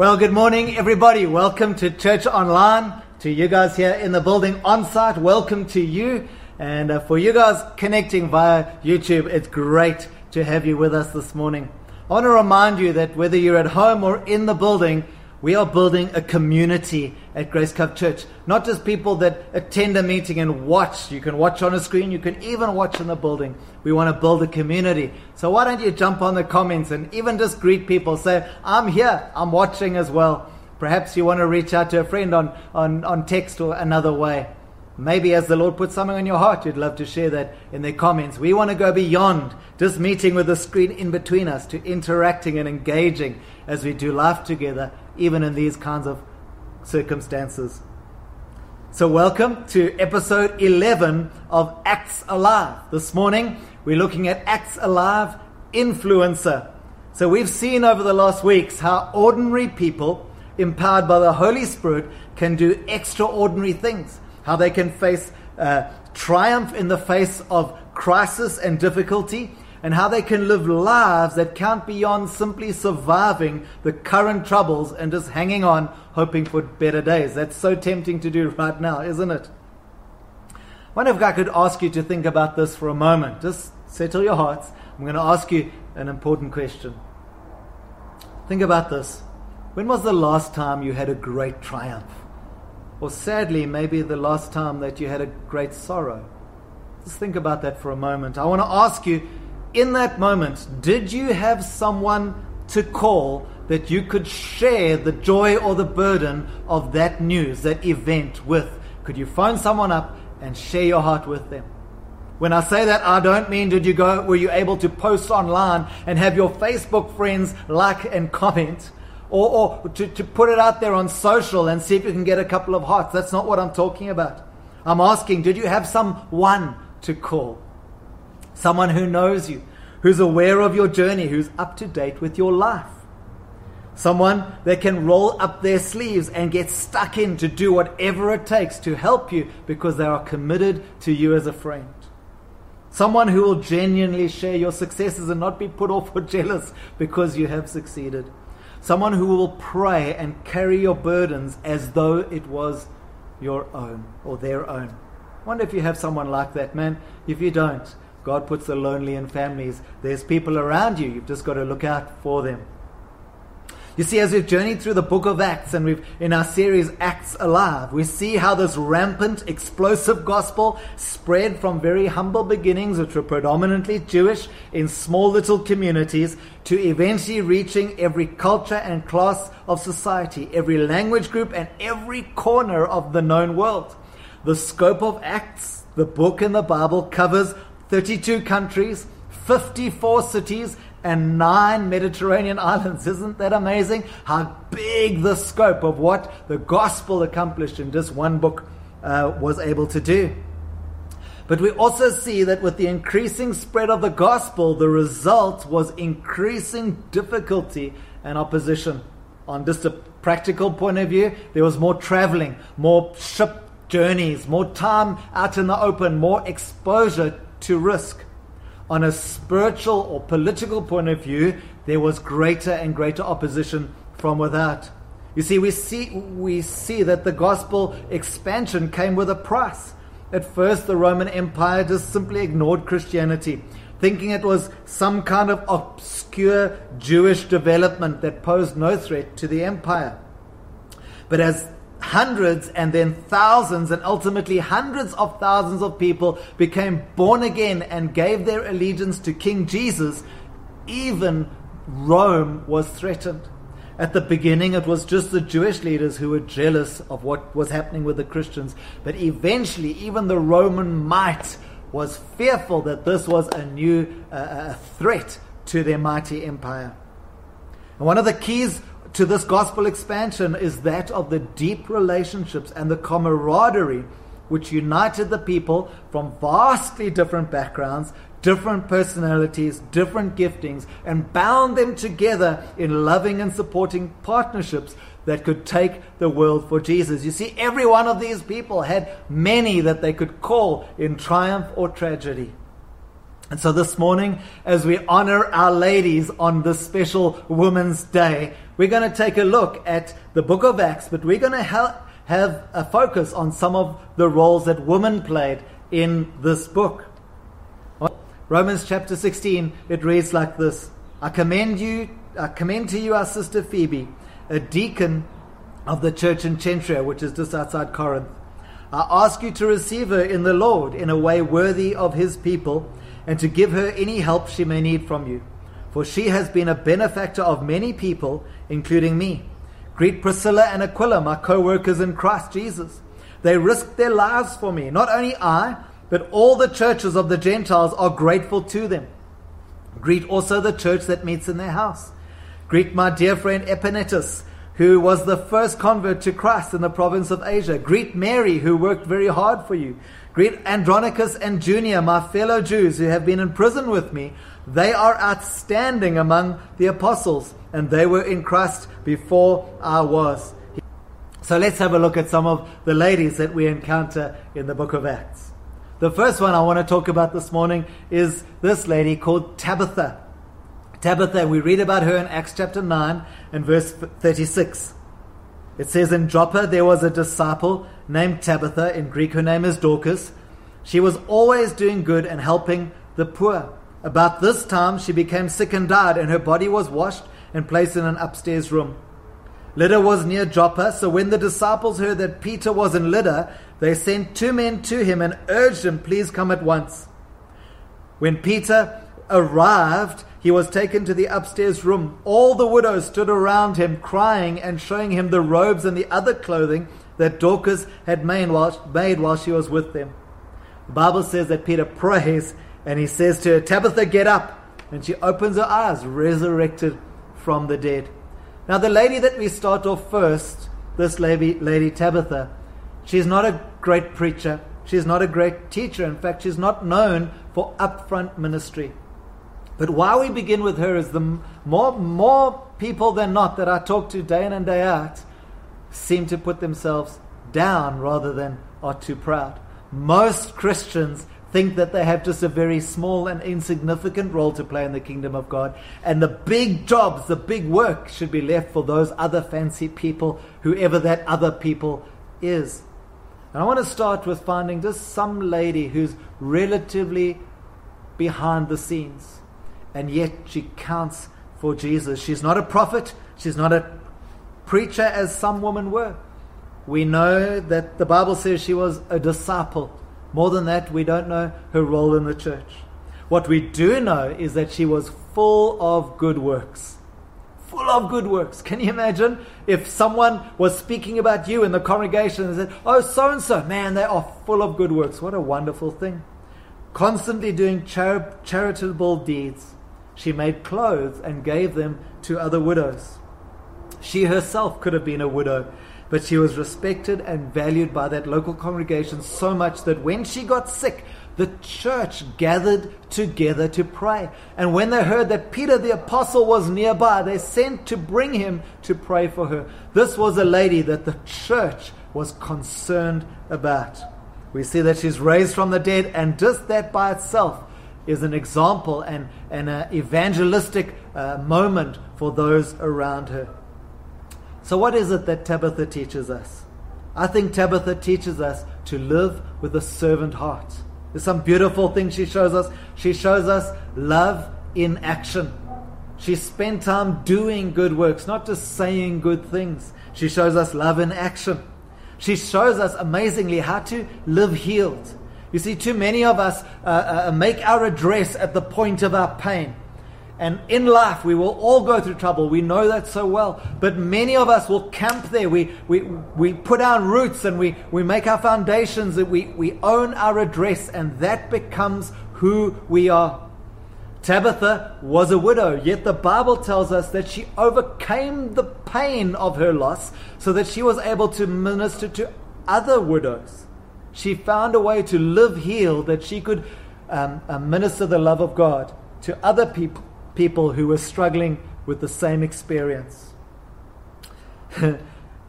Well, good morning, everybody. Welcome to Church Online. To you guys here in the building on site, welcome to you. And uh, for you guys connecting via YouTube, it's great to have you with us this morning. I want to remind you that whether you're at home or in the building, we are building a community at Grace Cup Church. Not just people that attend a meeting and watch. You can watch on a screen, you can even watch in the building. We want to build a community. So why don't you jump on the comments and even just greet people? Say, I'm here, I'm watching as well. Perhaps you want to reach out to a friend on, on, on text or another way. Maybe as the Lord puts something on your heart, you'd love to share that in the comments. We want to go beyond just meeting with the screen in between us to interacting and engaging as we do life together, even in these kinds of circumstances. So, welcome to episode 11 of Acts Alive. This morning, we're looking at Acts Alive Influencer. So, we've seen over the last weeks how ordinary people, empowered by the Holy Spirit, can do extraordinary things how they can face uh, triumph in the face of crisis and difficulty, and how they can live lives that count beyond simply surviving the current troubles and just hanging on, hoping for better days. That's so tempting to do right now, isn't it? I wonder if I could ask you to think about this for a moment. Just settle your hearts. I'm going to ask you an important question. Think about this. When was the last time you had a great triumph? Or sadly, maybe the last time that you had a great sorrow. Just think about that for a moment. I want to ask you in that moment, did you have someone to call that you could share the joy or the burden of that news, that event with? Could you phone someone up and share your heart with them? When I say that, I don't mean did you go, were you able to post online and have your Facebook friends like and comment? Or, or to, to put it out there on social and see if you can get a couple of hearts. That's not what I'm talking about. I'm asking, did you have someone to call? Someone who knows you, who's aware of your journey, who's up to date with your life. Someone that can roll up their sleeves and get stuck in to do whatever it takes to help you because they are committed to you as a friend. Someone who will genuinely share your successes and not be put off or jealous because you have succeeded. Someone who will pray and carry your burdens as though it was your own or their own. I wonder if you have someone like that, man. If you don't, God puts the lonely in families. There's people around you. You've just got to look out for them. You see, as we've journeyed through the book of Acts and we've in our series Acts Alive, we see how this rampant, explosive gospel spread from very humble beginnings, which were predominantly Jewish in small little communities, to eventually reaching every culture and class of society, every language group, and every corner of the known world. The scope of Acts, the book in the Bible, covers 32 countries, 54 cities, and nine Mediterranean islands. Isn't that amazing? How big the scope of what the gospel accomplished in just one book uh, was able to do. But we also see that with the increasing spread of the gospel, the result was increasing difficulty and opposition. On just a practical point of view, there was more traveling, more ship journeys, more time out in the open, more exposure to risk on a spiritual or political point of view, there was greater and greater opposition from without. You see, we see, we see that the gospel expansion came with a price. At first, the Roman Empire just simply ignored Christianity, thinking it was some kind of obscure Jewish development that posed no threat to the empire. But as hundreds and then thousands and ultimately hundreds of thousands of people became born again and gave their allegiance to King Jesus, even Rome was threatened. At the beginning, it was just the Jewish leaders who were jealous of what was happening with the Christians. But eventually, even the Roman might was fearful that this was a new uh, threat to their mighty empire. And one of the keys to this gospel expansion is that of the deep relationships and the camaraderie which united the people from vastly different backgrounds, different personalities, different giftings, and bound them together in loving and supporting partnerships that could take the world for Jesus. You see, every one of these people had many that they could call in triumph or tragedy. And so this morning, as we honor our ladies on this special Women's Day, we're going to take a look at the book of Acts, but we're going to ha- have a focus on some of the roles that women played in this book. Romans chapter 16, it reads like this I commend you, I commend to you our sister Phoebe, a deacon of the church in Cenchreae, which is just outside Corinth. I ask you to receive her in the Lord in a way worthy of his people and to give her any help she may need from you. For she has been a benefactor of many people, including me. Greet Priscilla and Aquila, my co workers in Christ Jesus. They risked their lives for me. Not only I, but all the churches of the Gentiles are grateful to them. Greet also the church that meets in their house. Greet my dear friend Epaenetus, who was the first convert to Christ in the province of Asia. Greet Mary, who worked very hard for you. Greet Andronicus and Junia, my fellow Jews who have been in prison with me. They are outstanding among the apostles, and they were in Christ before I was. So let's have a look at some of the ladies that we encounter in the book of Acts. The first one I want to talk about this morning is this lady called Tabitha. Tabitha, we read about her in Acts chapter 9 and verse 36. It says in Joppa there was a disciple named Tabitha, in Greek her name is Dorcas. She was always doing good and helping the poor. About this time she became sick and died, and her body was washed and placed in an upstairs room. Lydda was near Joppa, so when the disciples heard that Peter was in Lydda, they sent two men to him and urged him, Please come at once. When Peter arrived, he was taken to the upstairs room. All the widows stood around him, crying and showing him the robes and the other clothing that Dorcas had made while, she was with them. The Bible says that Peter prays and he says to her, Tabitha, get up. And she opens her eyes, resurrected from the dead. Now, the lady that we start off first, this lady, lady Tabitha, she's not a great preacher. She's not a great teacher. In fact, she's not known for upfront ministry. But why we begin with her is the more, more people than not that I talk to day in and day out seem to put themselves down rather than are too proud. Most Christians think that they have just a very small and insignificant role to play in the kingdom of God, and the big jobs, the big work should be left for those other fancy people, whoever that other people is. And I want to start with finding just some lady who's relatively behind the scenes and yet she counts for Jesus. She's not a prophet, she's not a preacher as some women were. We know that the Bible says she was a disciple. More than that, we don't know her role in the church. What we do know is that she was full of good works. Full of good works. Can you imagine if someone was speaking about you in the congregation and said, Oh, so and so, man, they are full of good works. What a wonderful thing. Constantly doing char- charitable deeds she made clothes and gave them to other widows. She herself could have been a widow, but she was respected and valued by that local congregation so much that when she got sick, the church gathered together to pray. And when they heard that Peter the apostle was nearby, they sent to bring him to pray for her. This was a lady that the church was concerned about. We see that she's raised from the dead, and just that by itself is an example and, an evangelistic uh, moment for those around her. So, what is it that Tabitha teaches us? I think Tabitha teaches us to live with a servant heart. There's some beautiful things she shows us. She shows us love in action. She spent time doing good works, not just saying good things. She shows us love in action. She shows us amazingly how to live healed. You see, too many of us uh, uh, make our address at the point of our pain. And in life, we will all go through trouble. We know that so well. But many of us will camp there. We, we, we put down roots and we, we make our foundations and we, we own our address, and that becomes who we are. Tabitha was a widow, yet the Bible tells us that she overcame the pain of her loss so that she was able to minister to other widows. She found a way to live healed that she could um, uh, minister the love of God to other people, people who were struggling with the same experience.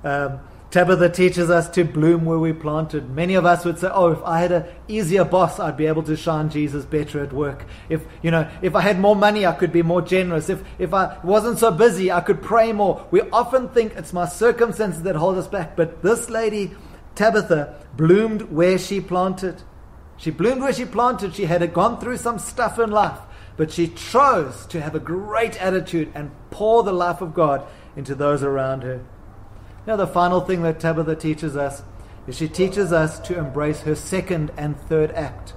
um, Tabitha teaches us to bloom where we planted. Many of us would say, "Oh, if I had an easier boss, I'd be able to shine Jesus better at work. If you know, if I had more money, I could be more generous. If if I wasn't so busy, I could pray more." We often think it's my circumstances that hold us back, but this lady, Tabitha, bloomed where she planted. She bloomed where she planted. She had gone through some stuff in life, but she chose to have a great attitude and pour the life of God into those around her. Now, the final thing that Tabitha teaches us is she teaches us to embrace her second and third act.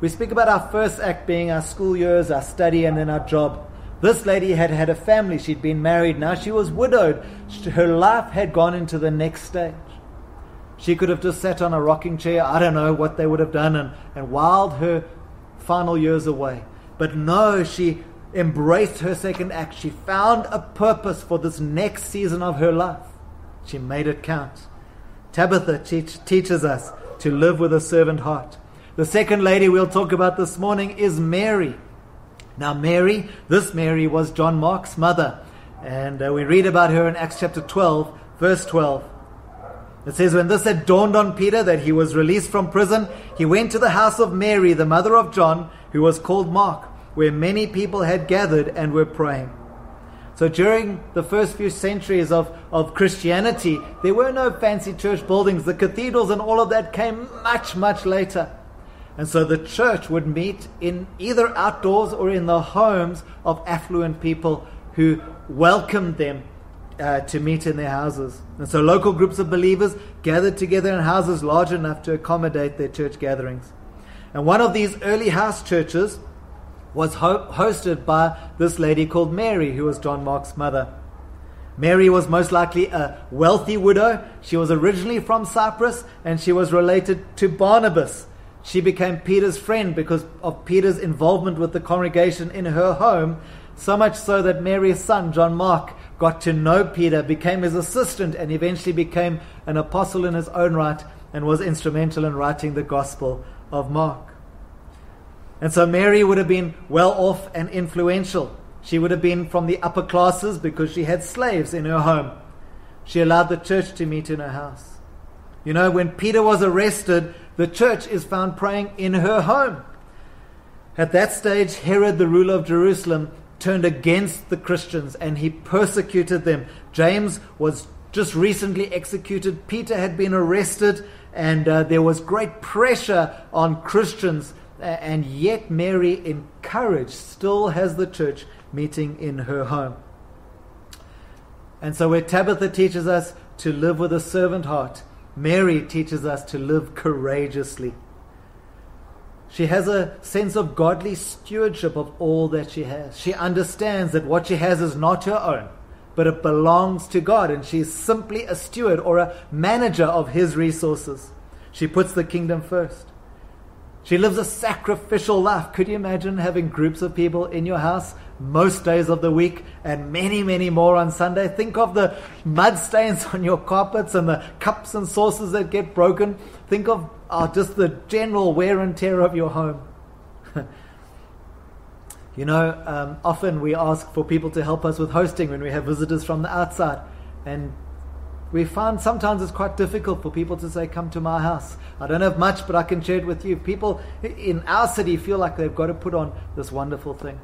We speak about our first act being our school years, our study, and then our job. This lady had had a family. She'd been married. Now she was widowed. Her life had gone into the next stage. She could have just sat on a rocking chair. I don't know what they would have done and, and whiled her final years away. But no, she embraced her second act. She found a purpose for this next season of her life. She made it count. Tabitha teach, teaches us to live with a servant heart. The second lady we'll talk about this morning is Mary. Now, Mary, this Mary was John Mark's mother. And uh, we read about her in Acts chapter 12, verse 12. It says, When this had dawned on Peter that he was released from prison, he went to the house of Mary, the mother of John, who was called Mark, where many people had gathered and were praying. So during the first few centuries of, of Christianity, there were no fancy church buildings. The cathedrals and all of that came much, much later. And so the church would meet in either outdoors or in the homes of affluent people who welcomed them uh, to meet in their houses. And so local groups of believers gathered together in houses large enough to accommodate their church gatherings. And one of these early house churches was ho- hosted by this lady called Mary, who was John Mark's mother. Mary was most likely a wealthy widow. She was originally from Cyprus and she was related to Barnabas. She became Peter's friend because of Peter's involvement with the congregation in her home, so much so that Mary's son, John Mark, got to know Peter, became his assistant, and eventually became an apostle in his own right and was instrumental in writing the Gospel of Mark. And so Mary would have been well off and influential. She would have been from the upper classes because she had slaves in her home. She allowed the church to meet in her house. You know, when Peter was arrested, the church is found praying in her home. At that stage, Herod, the ruler of Jerusalem, turned against the Christians and he persecuted them. James was just recently executed. Peter had been arrested, and uh, there was great pressure on Christians and yet Mary, encouraged, still has the church meeting in her home. And so, where Tabitha teaches us to live with a servant heart, Mary teaches us to live courageously. She has a sense of godly stewardship of all that she has. She understands that what she has is not her own, but it belongs to God, and she is simply a steward or a manager of His resources. She puts the kingdom first. She lives a sacrificial life. Could you imagine having groups of people in your house most days of the week and many, many more on Sunday? Think of the mud stains on your carpets and the cups and saucers that get broken. Think of uh, just the general wear and tear of your home. you know, um, often we ask for people to help us with hosting when we have visitors from the outside. And we find sometimes it's quite difficult for people to say, Come to my house. I don't have much, but I can share it with you. People in our city feel like they've got to put on this wonderful thing.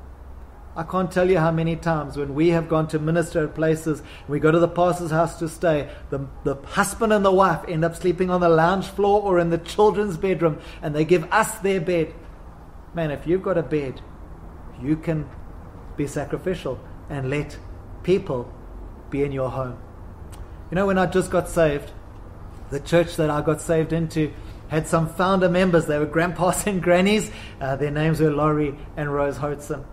I can't tell you how many times when we have gone to minister at places, we go to the pastor's house to stay, the, the husband and the wife end up sleeping on the lounge floor or in the children's bedroom, and they give us their bed. Man, if you've got a bed, you can be sacrificial and let people be in your home. You know, when I just got saved, the church that I got saved into had some founder members. They were grandpas and grannies. Uh, their names were Laurie and Rose Hodson.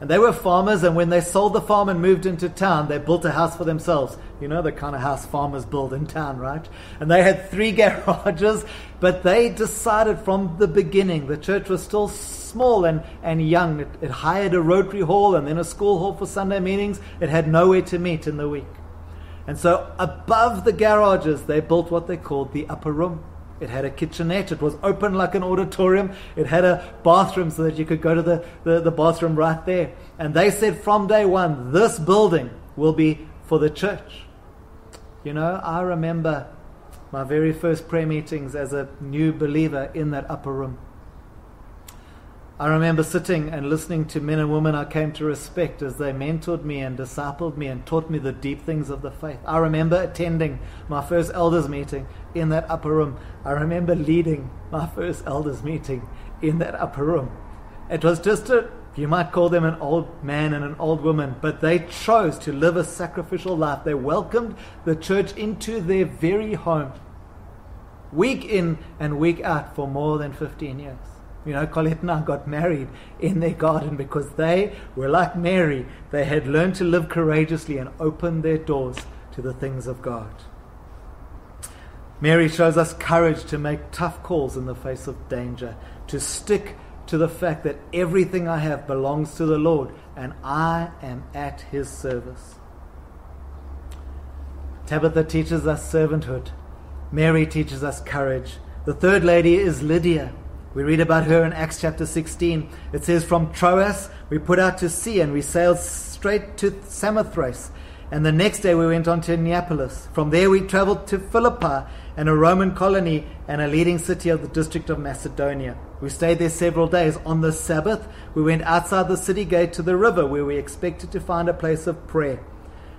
And they were farmers, and when they sold the farm and moved into town, they built a house for themselves. You know the kind of house farmers build in town, right? And they had three garages, but they decided from the beginning, the church was still small and, and young. It, it hired a rotary hall and then a school hall for Sunday meetings. It had nowhere to meet in the week. And so above the garages, they built what they called the upper room. It had a kitchenette. It was open like an auditorium. It had a bathroom so that you could go to the, the, the, bathroom right there. And they said from day one, this building will be for the church. You know, I remember my very first prayer meetings as a new believer in that upper room. I remember sitting and listening to men and women I came to respect as they mentored me and discipled me and taught me the deep things of the faith. I remember attending my first elders meeting in that upper room. I remember leading my first elders meeting in that upper room. It was just a, you might call them an old man and an old woman, but they chose to live a sacrificial life. They welcomed the church into their very home, week in and week out for more than 15 years. You know, Colette and I got married in their garden because they were like Mary. They had learned to live courageously and open their doors to the things of God. Mary shows us courage to make tough calls in the face of danger, to stick to the fact that everything I have belongs to the Lord and I am at His service. Tabitha teaches us servanthood. Mary teaches us courage. The third lady is Lydia. We read about her in Acts chapter 16. It says, From Troas we put out to sea and we sailed straight to Samothrace. And the next day we went on to Neapolis. From there we traveled to Philippi and a Roman colony and a leading city of the district of Macedonia. We stayed there several days. On the Sabbath, we went outside the city gate to the river where we expected to find a place of prayer.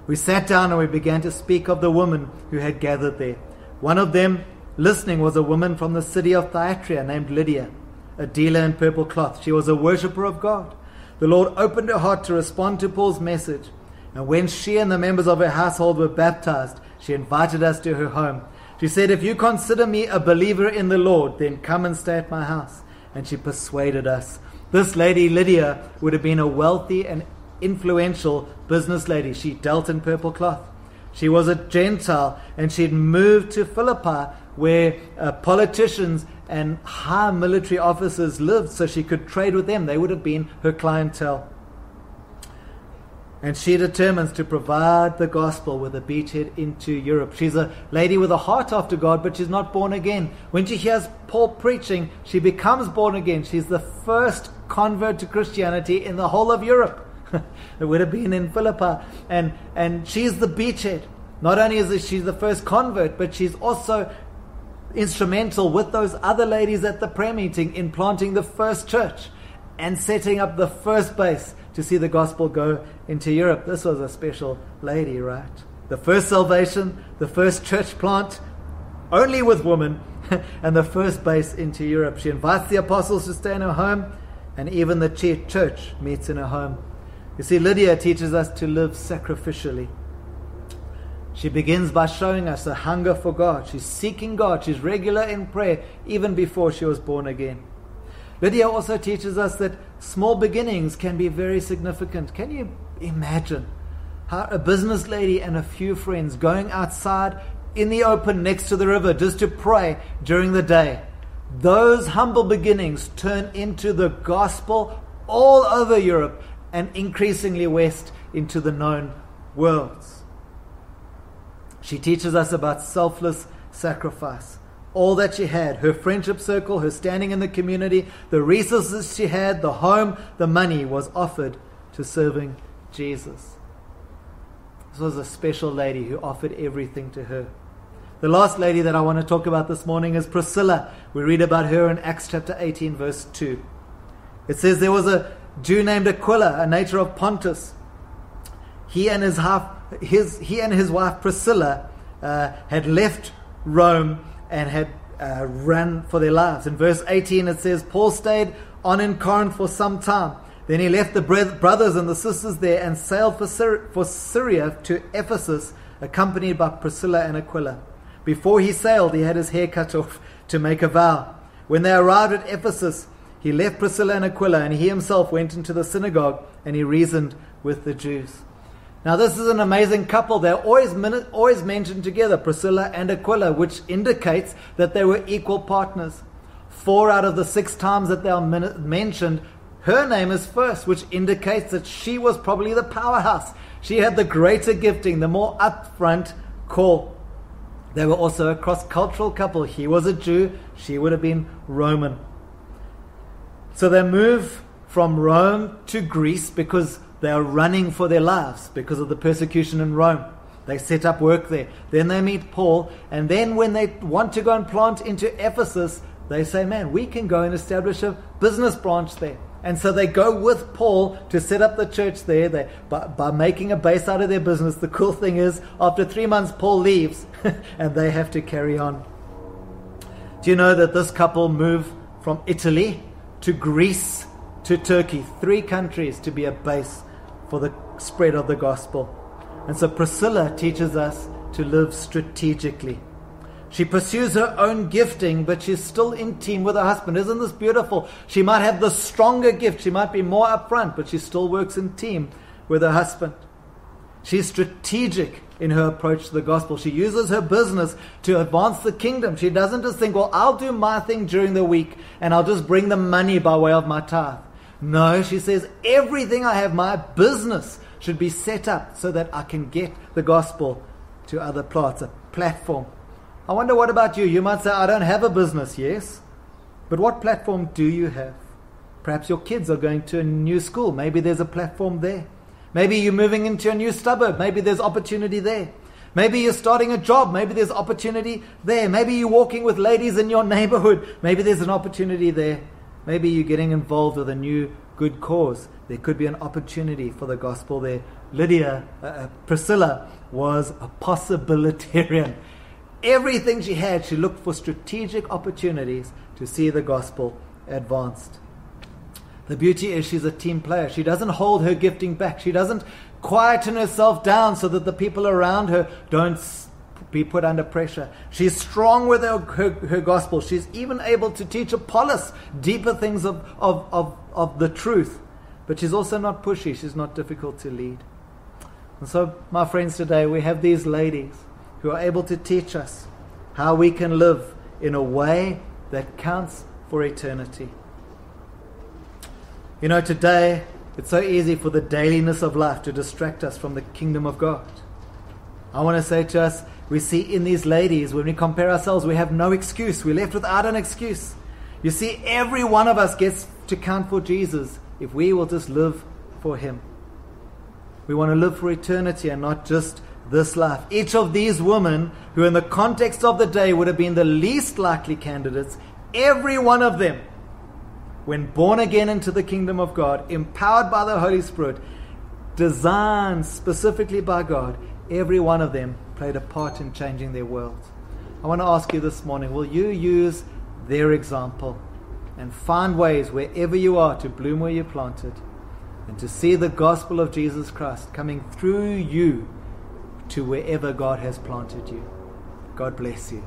We sat down and we began to speak of the women who had gathered there. One of them Listening was a woman from the city of Thyatira named Lydia, a dealer in purple cloth. She was a worshipper of God. The Lord opened her heart to respond to Paul's message, and when she and the members of her household were baptized, she invited us to her home. She said, If you consider me a believer in the Lord, then come and stay at my house. And she persuaded us. This lady, Lydia, would have been a wealthy and influential business lady. She dealt in purple cloth. She was a Gentile, and she'd moved to Philippi where uh, politicians and high military officers lived so she could trade with them. They would have been her clientele. And she determines to provide the gospel with a beachhead into Europe. She's a lady with a heart after God, but she's not born again. When she hears Paul preaching, she becomes born again. She's the first convert to Christianity in the whole of Europe. it would have been in Philippi. And, and she's the beachhead. Not only is she the first convert, but she's also instrumental with those other ladies at the prayer meeting in planting the first church and setting up the first base to see the gospel go into Europe. This was a special lady, right? The first salvation, the first church plant, only with women, and the first base into Europe. She invites the apostles to stay in her home, and even the church meets in her home. You see, Lydia teaches us to live sacrificially. She begins by showing us a hunger for God. She's seeking God. She's regular in prayer even before she was born again. Lydia also teaches us that small beginnings can be very significant. Can you imagine how a business lady and a few friends going outside in the open next to the river just to pray during the day? Those humble beginnings turn into the gospel all over Europe and increasingly west into the known worlds. She teaches us about selfless sacrifice. All that she had, her friendship circle, her standing in the community, the resources she had, the home, the money was offered to serving Jesus. This was a special lady who offered everything to her. The last lady that I want to talk about this morning is Priscilla. We read about her in Acts chapter 18, verse 2. It says there was a Jew named Aquila, a native of Pontus. He and his half his, he and his wife Priscilla uh, had left Rome and had uh, run for their lives. In verse 18, it says, Paul stayed on in Corinth for some time. Then he left the brothers and the sisters there and sailed for, Syri- for Syria to Ephesus, accompanied by Priscilla and Aquila. Before he sailed, he had his hair cut off to make a vow. When they arrived at Ephesus, he left Priscilla and Aquila, and he himself went into the synagogue and he reasoned with the Jews. Now, this is an amazing couple. They're always, always mentioned together, Priscilla and Aquila, which indicates that they were equal partners. Four out of the six times that they are mentioned, her name is first, which indicates that she was probably the powerhouse. She had the greater gifting, the more upfront call. They were also a cross cultural couple. He was a Jew, she would have been Roman. So they move from Rome to Greece because they are running for their lives because of the persecution in Rome. They set up work there. Then they meet Paul. And then when they want to go and plant into Ephesus, they say, man, we can go and establish a business branch there. And so they go with Paul to set up the church there they, by, by making a base out of their business. The cool thing is, after three months, Paul leaves and they have to carry on. Do you know that this couple move from Italy to Greece to Turkey, three countries to be a base for the spread of the gospel? And so Priscilla teaches us to live strategically. She pursues her own gifting, but she's still in team with her husband. Isn't this beautiful? She might have the stronger gift. She might be more upfront, but she still works in team with her husband. She's strategic in her approach to the gospel. She uses her business to advance the kingdom. She doesn't just think, well, I'll do my thing during the week and I'll just bring the money by way of my tithe. No, she says, everything I have, my business, should be set up so that I can get the gospel to other parts, a platform I wonder what about you? You might say, I don't have a business, yes. But what platform do you have? Perhaps your kids are going to a new school. Maybe there's a platform there. Maybe you're moving into a new suburb. Maybe there's opportunity there. Maybe you're starting a job. Maybe there's opportunity there. Maybe you're walking with ladies in your neighborhood. Maybe there's an opportunity there. Maybe you're getting involved with a new good cause. There could be an opportunity for the gospel there. Lydia, uh, uh Priscilla, was a possibilitarian everything she had, she looked for strategic opportunities to see the gospel advanced. The beauty is she's a team player. She doesn't hold her gifting back. She doesn't quieten herself down so that the people around her don't be put under pressure. She's strong with her, her, her, gospel. She's even able to teach Apollos deeper things of, of, of, of the truth. But she's also not pushy. She's not difficult to lead. And so, my friends, today we have these ladies who are able to teach us how we can live in a way that counts for eternity. You know, today it's so easy for the dailiness of life to distract us from the kingdom of God. I want to say to us, we see in these ladies, when we compare ourselves, we have no excuse. We're left without an excuse. You see, every one of us gets to count for Jesus if we will just live for Him. We want to live for eternity and not just this life. Each of these women, who in the context of the day would have been the least likely candidates, every one of them, when born again into the kingdom of God, empowered by the Holy Spirit, designed specifically by God, every one of them played a part in changing their world. I want to ask you this morning will you use their example and find ways wherever you are to bloom where you're planted and to see the gospel of Jesus Christ coming through you? to wherever God has planted you. God bless you.